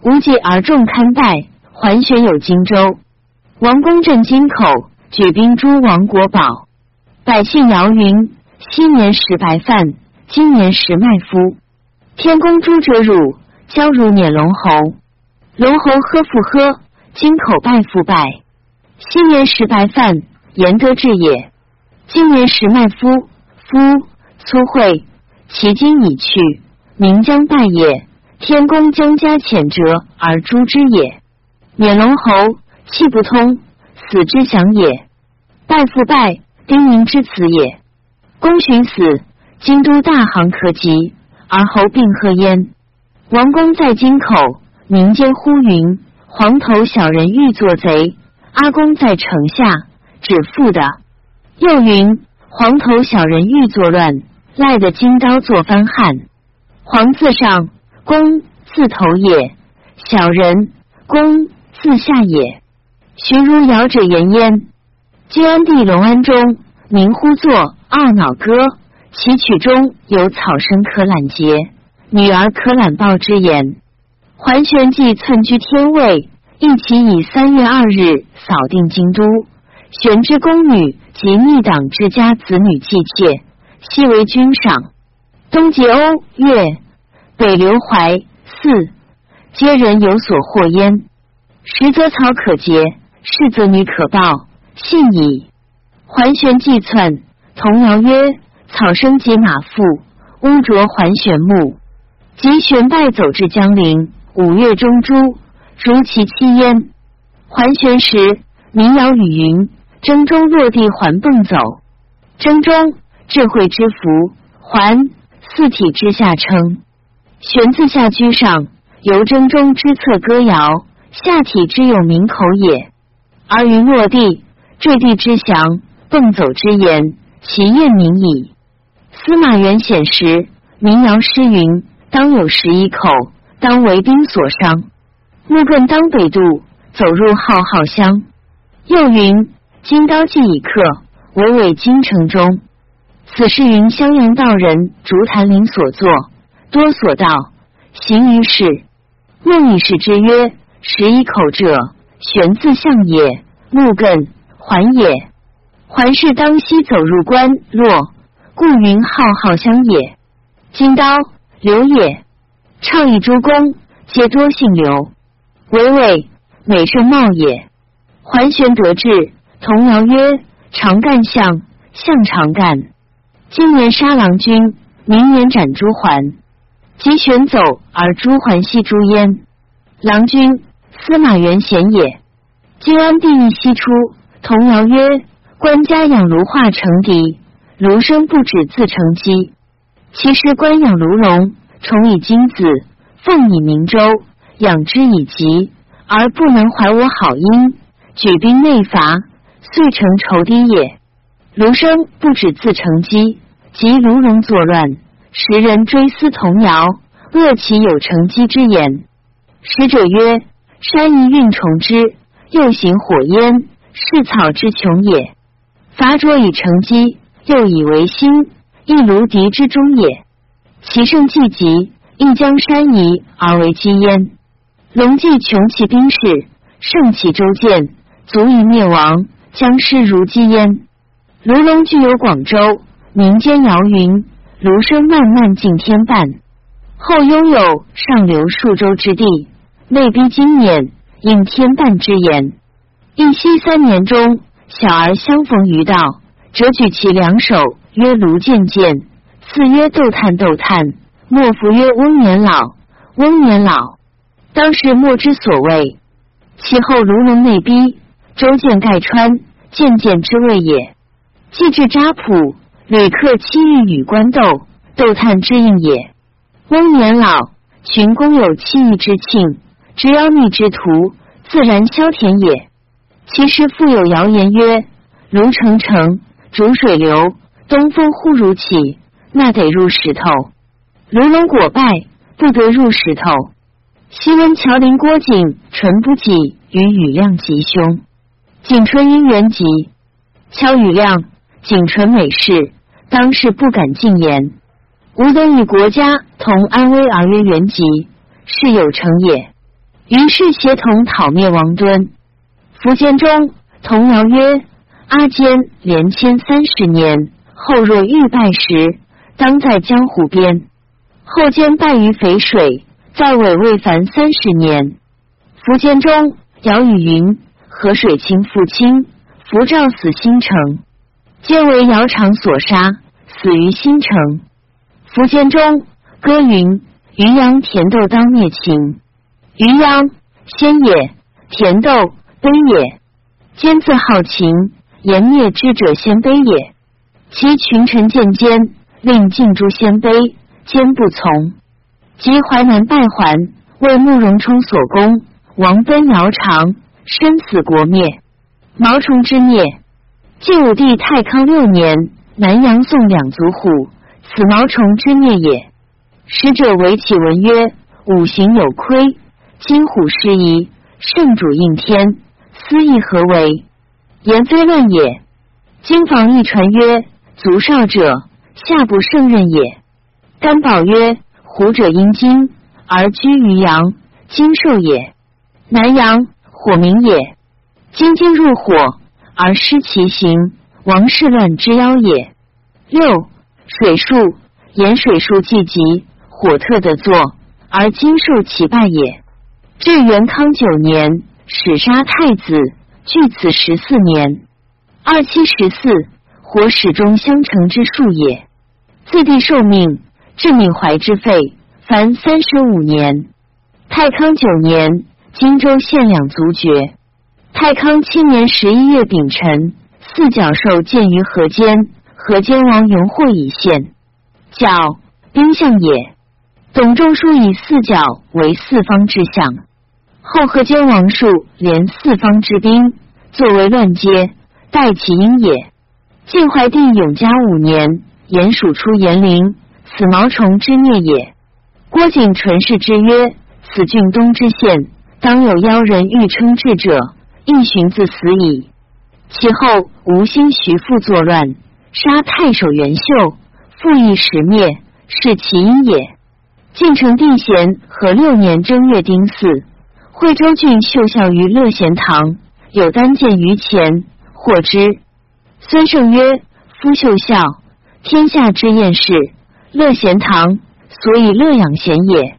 无忌而仲堪拜，还玄有荆州。王公镇京口，举兵诛王国宝。百姓谣云：昔年食白饭，今年食麦麸。天公诛者辱，交如辇龙侯。龙侯喝复喝，京口拜复拜。昔年食白饭，言得志也。今年食麦麸，夫粗秽，其今已去，名将败也。天公将加谴责而诛之也。辇龙侯气不通，死之祥也。拜复拜，丁宁之子也。公寻死，京都大行可及，而侯病贺焉。王公在京口，民间呼云：黄头小人欲作贼。阿公在城下，指父的。又云：黄头小人欲作乱，赖得金刀作番汉。黄字上，公字头也；小人，公字下也。徐如尧者言焉。晋安帝隆安中，名呼作二脑歌，其曲中有草生可揽节，女儿可揽抱之言。桓玄既寸居天位，一起以三月二日扫定京都。玄之宫女及逆党之家子女祭妾，悉为君赏。东结欧越，北流淮泗，皆人有所获焉。实则草可结，是则女可报，信矣。桓玄既篡，童谣曰：“草生结马腹，乌着桓玄木。”及玄败走至江陵，五月中珠，如其妻焉。还玄时，民谣与云。征中落地还蹦走，征中智慧之福，还四体之下称。玄字下居上，由征中之侧歌谣，下体之有名口也。而云落地坠地之祥，蹦走之言，其验明矣。司马元显时，民谣诗云：当有十一口，当为兵所伤。木棍当北渡，走入浩浩乡。又云。金刀既已刻，唯尾京城中。此是云襄阳道人竹坛林所作，多所道，行于世。孟以是之曰：十一口者，玄字象也。木艮环也，环氏当西走入关洛，故云浩浩相也。金刀刘也，倡议诸公皆多姓刘，为尾美胜茂也。桓玄得志。童谣曰：“常干相，相常干。今年杀郎君，明年斩朱桓。即玄走而朱桓西诛焉。郎君，司马元显也。晋安帝义西出。童谣曰：官家养卢化成敌，卢生不止自成鸡。其实官养卢龙，宠以金子，奉以明州，养之以疾，而不能怀我好音，举兵内伐。”遂成仇敌也。卢生不止自成鸡，及卢龙作乱，时人追思童谣，恶其有成鸡之言。使者曰：山夷运虫之，又行火焰，是草之穷也。伐卓以成机，又以为心，亦卢敌之中也。其胜既极，亦将山夷而为基焉。龙既穷其兵士，胜其州建，足以灭亡。将师如饥焉。卢龙具有广州，民间谣云：卢生漫漫尽天半，后拥有上流数州之地，内逼今年，应天半之言。义熙三年中，小儿相逢于道，折举其两手，曰：“卢渐渐。”次曰：“窦叹窦叹。”莫夫曰：“翁年老，翁年老。”当时莫之所谓。其后卢龙内逼。周建盖川，渐渐之谓也。既至扎浦，旅客七日与官斗，斗叹之应也。翁年老，群公有七义之庆，之妖逆之徒，自然消田也。其实复有谣言曰：卢成城，逐水流，东风忽如起，那得入石头。卢龙果败，不得入石头。昔闻乔陵郭景淳不己与羽亮吉凶，景春因缘吉，乔羽亮景淳美事，当世不敢进言。吾等与国家同安危而曰元吉，是有成也。于是协同讨灭王敦。苻坚中童谣曰：“阿坚连迁三十年，后若欲败时，当在江湖边。后坚败于淝水，在尾未凡三十年。”苻坚中尧语云：“河水清复清，符照死新城，皆为尧常所杀，死于新城。”苻坚中歌云：“渔阳田豆当灭秦。”渔阳先也，田豆悲也。奸自好秦，言灭之者先卑也。其群臣见奸，令尽诛鲜卑，奸不从。及淮南败还，为慕容冲所攻，王奔姚长，身死国灭。毛虫之灭，晋武帝太康六年，南阳宋两族虎，此毛虫之灭也。使者为启文曰：五行有亏。金虎失仪，圣主应天，思义何为？言非乱也。经房一传曰：足少者，下不胜任也。甘宝曰：虎者阴精而居于阳，金兽也。南阳火明也，金金入火而失其形，王室乱之妖也。六水术，言水术既极，火特得作，而金受其败也。至元康九年，始杀太子，据此十四年。二七十四，火始终相承之术也。自帝受命，至闵怀之废，凡三十五年。太康九年，荆州县两族绝。太康七年十一月丙辰，四角兽见于河间，河间王永获以献。角，兵象也。董仲舒以四角为四方之象。后河间王术连四方之兵，作为乱阶，待其因也。晋怀帝永嘉五年，鼹鼠出延陵，此毛虫之孽也。郭景淳氏之曰：此郡东之县，当有妖人欲称制者，亦寻自死矣。其后吴兴徐父作乱，杀太守袁秀，复亦时灭，是其因也。晋成帝咸和六年正月丁巳。惠州郡秀孝于乐贤堂，有单见于前，获之。孙胜曰：“夫秀孝，天下之厌事。乐贤堂，所以乐养贤也。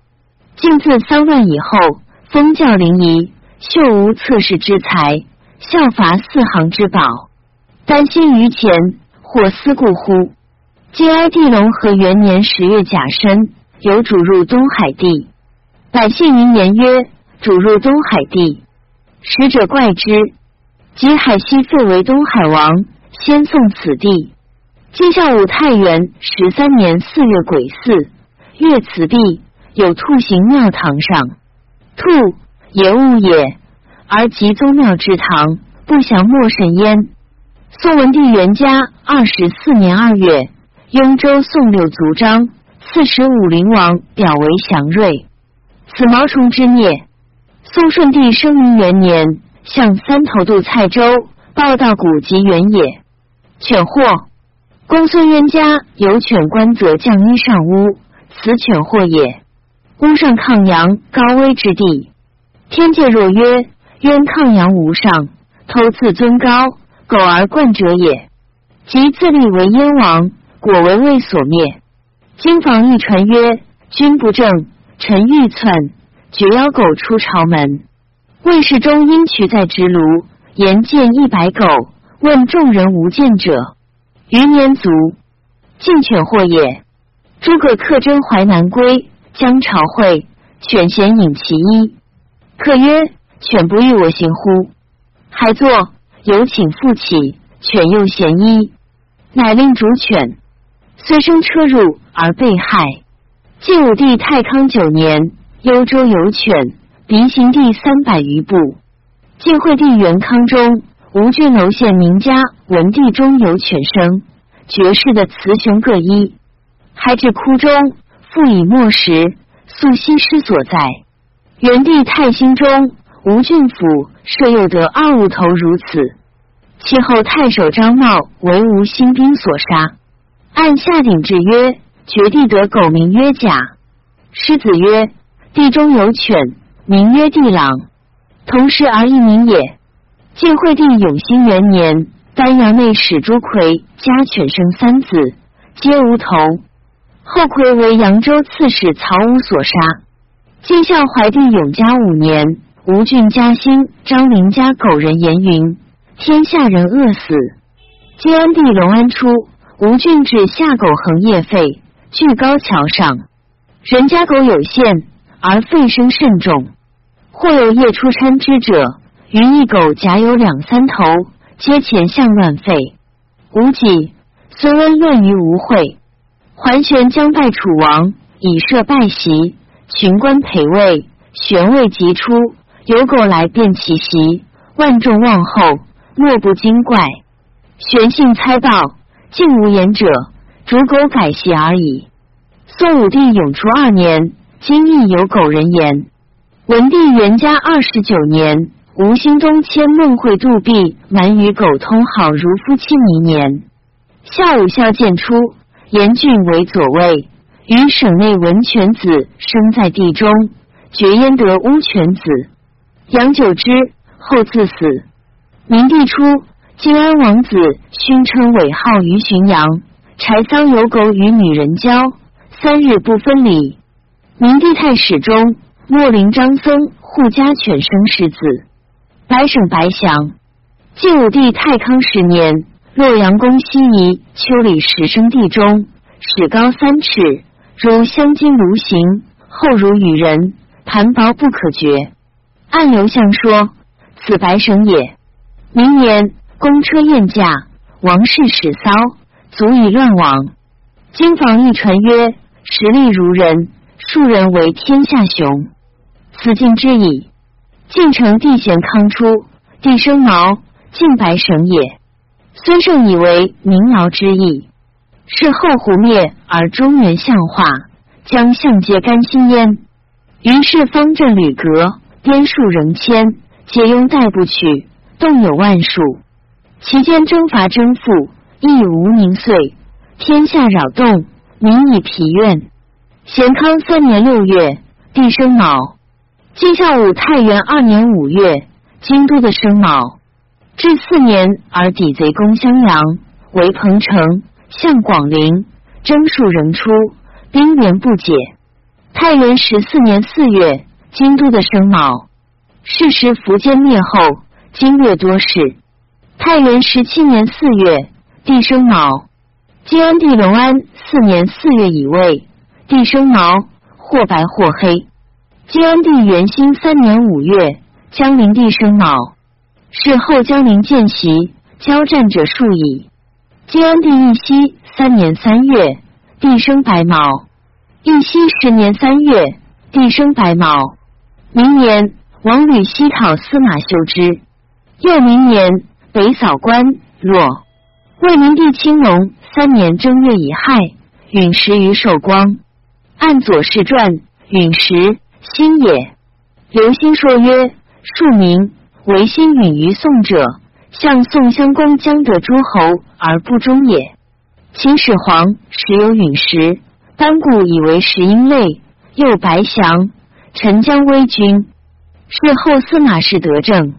晋自丧乱以后，封教临沂，秀无侧室之才，效伐四行之宝，担心于前，或思故乎？晋哀帝隆和元年十月甲申，有主入东海地，百姓云言曰。”主入东海地，使者怪之。及海西废为东海王，先送此地。今孝武太元十三年四月癸巳，月辞毕，有兔行庙堂上。兔也物也，而及宗庙之堂，不祥莫甚焉。宋文帝元嘉二十四年二月，雍州宋六族章四十五陵王表为祥瑞，此毛虫之孽。宋顺帝生明元年，向三头渡蔡州，报道古籍原也。犬祸，公孙渊家有犬官则降衣上屋，此犬祸也。屋上抗阳，高危之地。天界若曰渊抗阳无上，偷自尊高，苟而冠者也。即自立为燕王，果为魏所灭。经房一传曰：君不正，臣欲篡。绝妖狗出朝门，魏世忠因取在直庐，言见一百狗，问众人无见者，余年卒。进犬祸也。诸葛恪征淮南归，将朝会，犬衔引其一。客曰：“犬不欲我行乎？”还坐，有请复起，犬又嫌一，乃令逐犬，虽生车入而被害。晋武帝太康九年。幽州有犬，鼻行地三百余步。晋惠帝元康中，吴郡楼县名家文帝中有犬生，绝世的雌雄各一，还至窟中，复以墨石，素西施所在。元帝太兴中，吴郡府设又得二物头如此。其后太守张茂为吴兴兵所杀。按下鼎制曰：绝地得狗名曰甲。狮子曰：地中有犬，名曰地朗。同时而异名也。晋惠帝永兴元年，丹阳内史朱奎家犬生三子，皆无头。后魁为扬州刺史曹武所杀。晋孝怀帝永嘉五年，吴郡嘉兴张陵家狗人言云：天下人饿死。晋安帝隆安初，吴郡至下狗横夜吠，据高桥上，人家狗有限，而吠声甚重。或有夜出参之者。于一狗甲有两三头，皆前向乱吠。无己，孙恩乱于吴会。桓玄将拜楚王，以设拜席，群官陪位。玄位即出，有狗来便其席，万众望后，莫不惊怪。玄性猜道，竟无言者，逐狗改席而已。宋武帝永初二年，今亦有狗人言。文帝元嘉二十九年。吴兴东迁孟会杜弼，蛮与狗通好如夫妻弥年。夏武孝建初，严俊为左卫，与省内文犬子生在地中，绝焉得乌犬子，养久之，后自死。明帝初，晋安王子勋称尾号于浔阳，柴桑有狗与女人交，三日不分离。明帝太史中，莫林张僧护家犬生世子。白省白祥，晋武帝太康十年，洛阳宫西夷丘里十生地中，始高三尺，如香金如形，厚如羽人，盘薄不可绝。按刘向说，此白省也。明年，公车宴驾，王室始骚，足以乱王。京房一传曰：实力如人，庶人为天下雄。此尽之矣。晋成帝贤康初，帝生毛，晋白省也。孙胜以为民劳之意，是后胡灭而中原相化，将相皆甘心焉。于是方阵屡革，边数仍迁，皆拥代不取，动有万数。其间征伐征赋，亦无宁岁，天下扰动，民以疲怨。咸康三年六月，帝生卯。晋孝武太元二年五月，京都的生卯，至四年而抵贼攻襄阳，为彭城，向广陵，征数仍出，兵源不解。太元十四年四月，京都的生卯，是时苻坚灭后，经略多事。太元十七年四月，帝生卯，晋安帝隆安四年四月乙未，地生毛，或白或黑。晋安帝元兴三年五月，江陵地生卯，是后江陵见习交战者数矣。晋安帝义熙三年三月，地生白毛。义熙十年三月，地生白毛。明年，王吕西讨司马修之。又明年，北扫关洛。魏明帝青龙三年正月乙亥，陨石于寿光。按左氏传，陨石。星也，刘歆说曰：“庶民唯心陨于宋者，向宋襄公将得诸侯而不忠也。秦始皇时有陨石，班固以为石英类，又白祥、陈江威君。是后司马氏得政。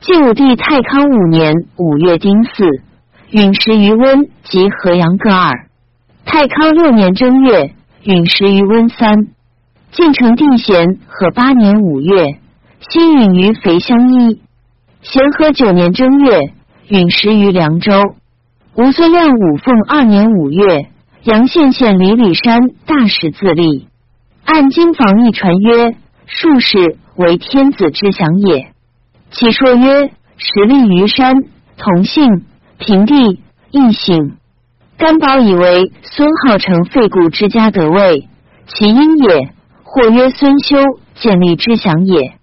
晋武帝太康五年五月丁巳，陨石于温及河阳各二。太康六年正月，陨石于温三。”晋成帝咸和八年五月，新陨于肥乡一。咸和九年正月，陨石于凉州。吴孙亮五凤二年五月，阳县县李李山大石自立。按经房一传曰：术士为天子之享也。其说曰：实立于山，同姓，平地，异姓。甘宝以为孙浩成废故之家得位，其因也。或曰孙修建立之祥也。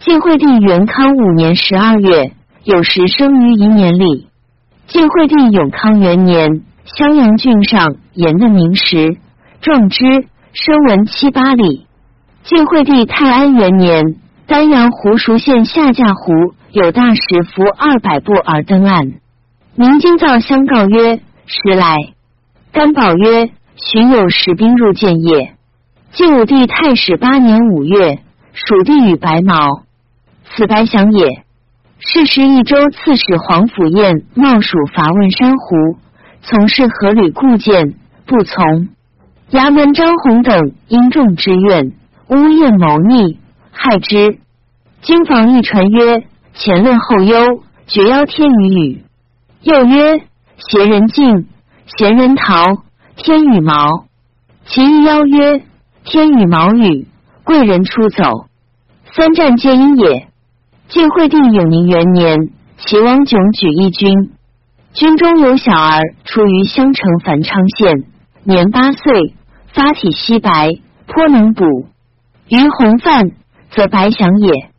晋惠帝元康五年十二月，有时生于一年里。晋惠帝永康元年，襄阳郡上言的名石，壮之，声闻七八里。晋惠帝泰安元年，丹阳湖熟县下架湖有大使服二百步而登岸。明经造相告曰：“时来。”甘宝曰：“寻有使兵入建业。”晋武帝太始八年五月，蜀地与白毛，此白祥也。是时益州刺史黄甫彦冒蜀伐问山湖，从事河吕故建，不从。衙门张宏等因众之怨。乌燕谋逆，害之。经房一传曰：“前论后忧，绝邀天与语。”又曰：“贤人敬，贤人逃，天与毛。”其一邀曰：“天与毛与贵人出走，三战皆因也。”晋惠帝永宁元年，齐王炯举义军，军中有小儿，出于襄城繁昌县，年八岁，发体稀白，颇能补。于洪范，则白祥也。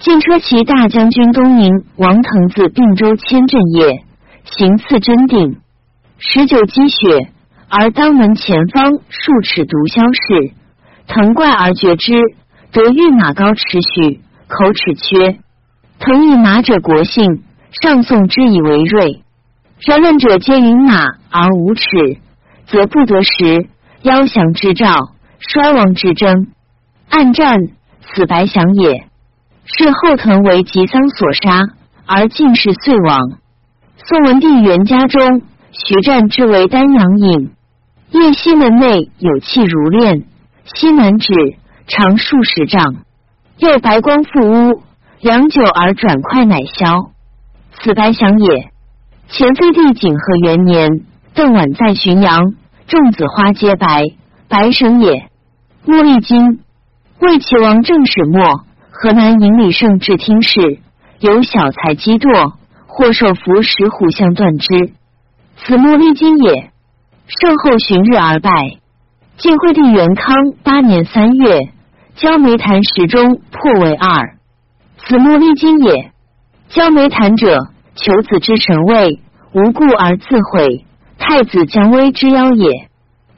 晋车骑大将军东宁王腾自并州迁镇业，行刺真定。十九积雪，而当门前方数尺毒消逝，腾怪而绝之。得御马高尺许，口齿缺。腾以马者国姓，上宋之以为锐。然论者皆云马而无齿，则不得食。夭降之兆，衰亡之征。暗战，此白祥也。是后藤为吉桑所杀，而进士遂亡。宋文帝元嘉中，徐湛之为丹阳尹。夜西门内有气如炼，西南指长数十丈，又白光覆屋，良久而转快，乃消。此白祥也。前废帝景和元年，邓琬在浔阳，众子花皆白，白绳也。莫历金。魏齐王正始末，河南尹李胜至听事，有小才积堕，或受服石虎相断之，此木立金也。胜后旬日而败。晋惠帝元康八年三月，焦煤坛石中破为二，此木立金也。焦煤坛者，求子之神位，无故而自毁，太子姜威之妖也。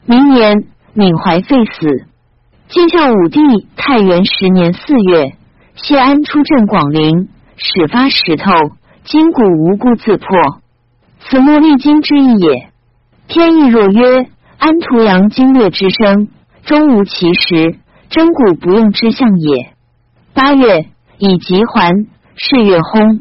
明年，闵怀废死。晋孝武帝太元十年四月，谢安出镇广陵，始发石头，筋骨无故自破，此木立金之意也。天意若曰安图阳经略之声，终无其实，真古不用之象也。八月，以吉还，是月轰。